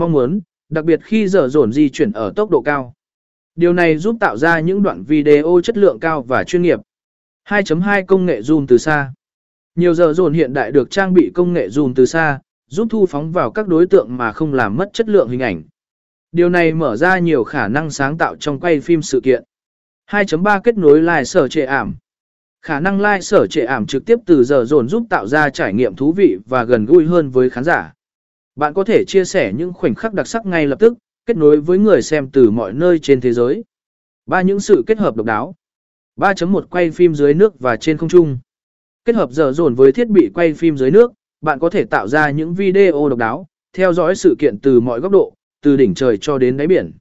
Mong muốn, đặc biệt khi giờ dồn di chuyển ở tốc độ cao. Điều này giúp tạo ra những đoạn video chất lượng cao và chuyên nghiệp. 2.2 Công nghệ zoom từ xa Nhiều giờ dồn hiện đại được trang bị công nghệ zoom từ xa, giúp thu phóng vào các đối tượng mà không làm mất chất lượng hình ảnh. Điều này mở ra nhiều khả năng sáng tạo trong quay phim sự kiện. 2.3 Kết nối live sở trệ ảm Khả năng live sở trệ ảm trực tiếp từ giờ dồn giúp tạo ra trải nghiệm thú vị và gần gũi hơn với khán giả. Bạn có thể chia sẻ những khoảnh khắc đặc sắc ngay lập tức, kết nối với người xem từ mọi nơi trên thế giới. Ba những sự kết hợp độc đáo. 3.1 Quay phim dưới nước và trên không trung. Kết hợp giờ dồn với thiết bị quay phim dưới nước, bạn có thể tạo ra những video độc đáo, theo dõi sự kiện từ mọi góc độ, từ đỉnh trời cho đến đáy biển.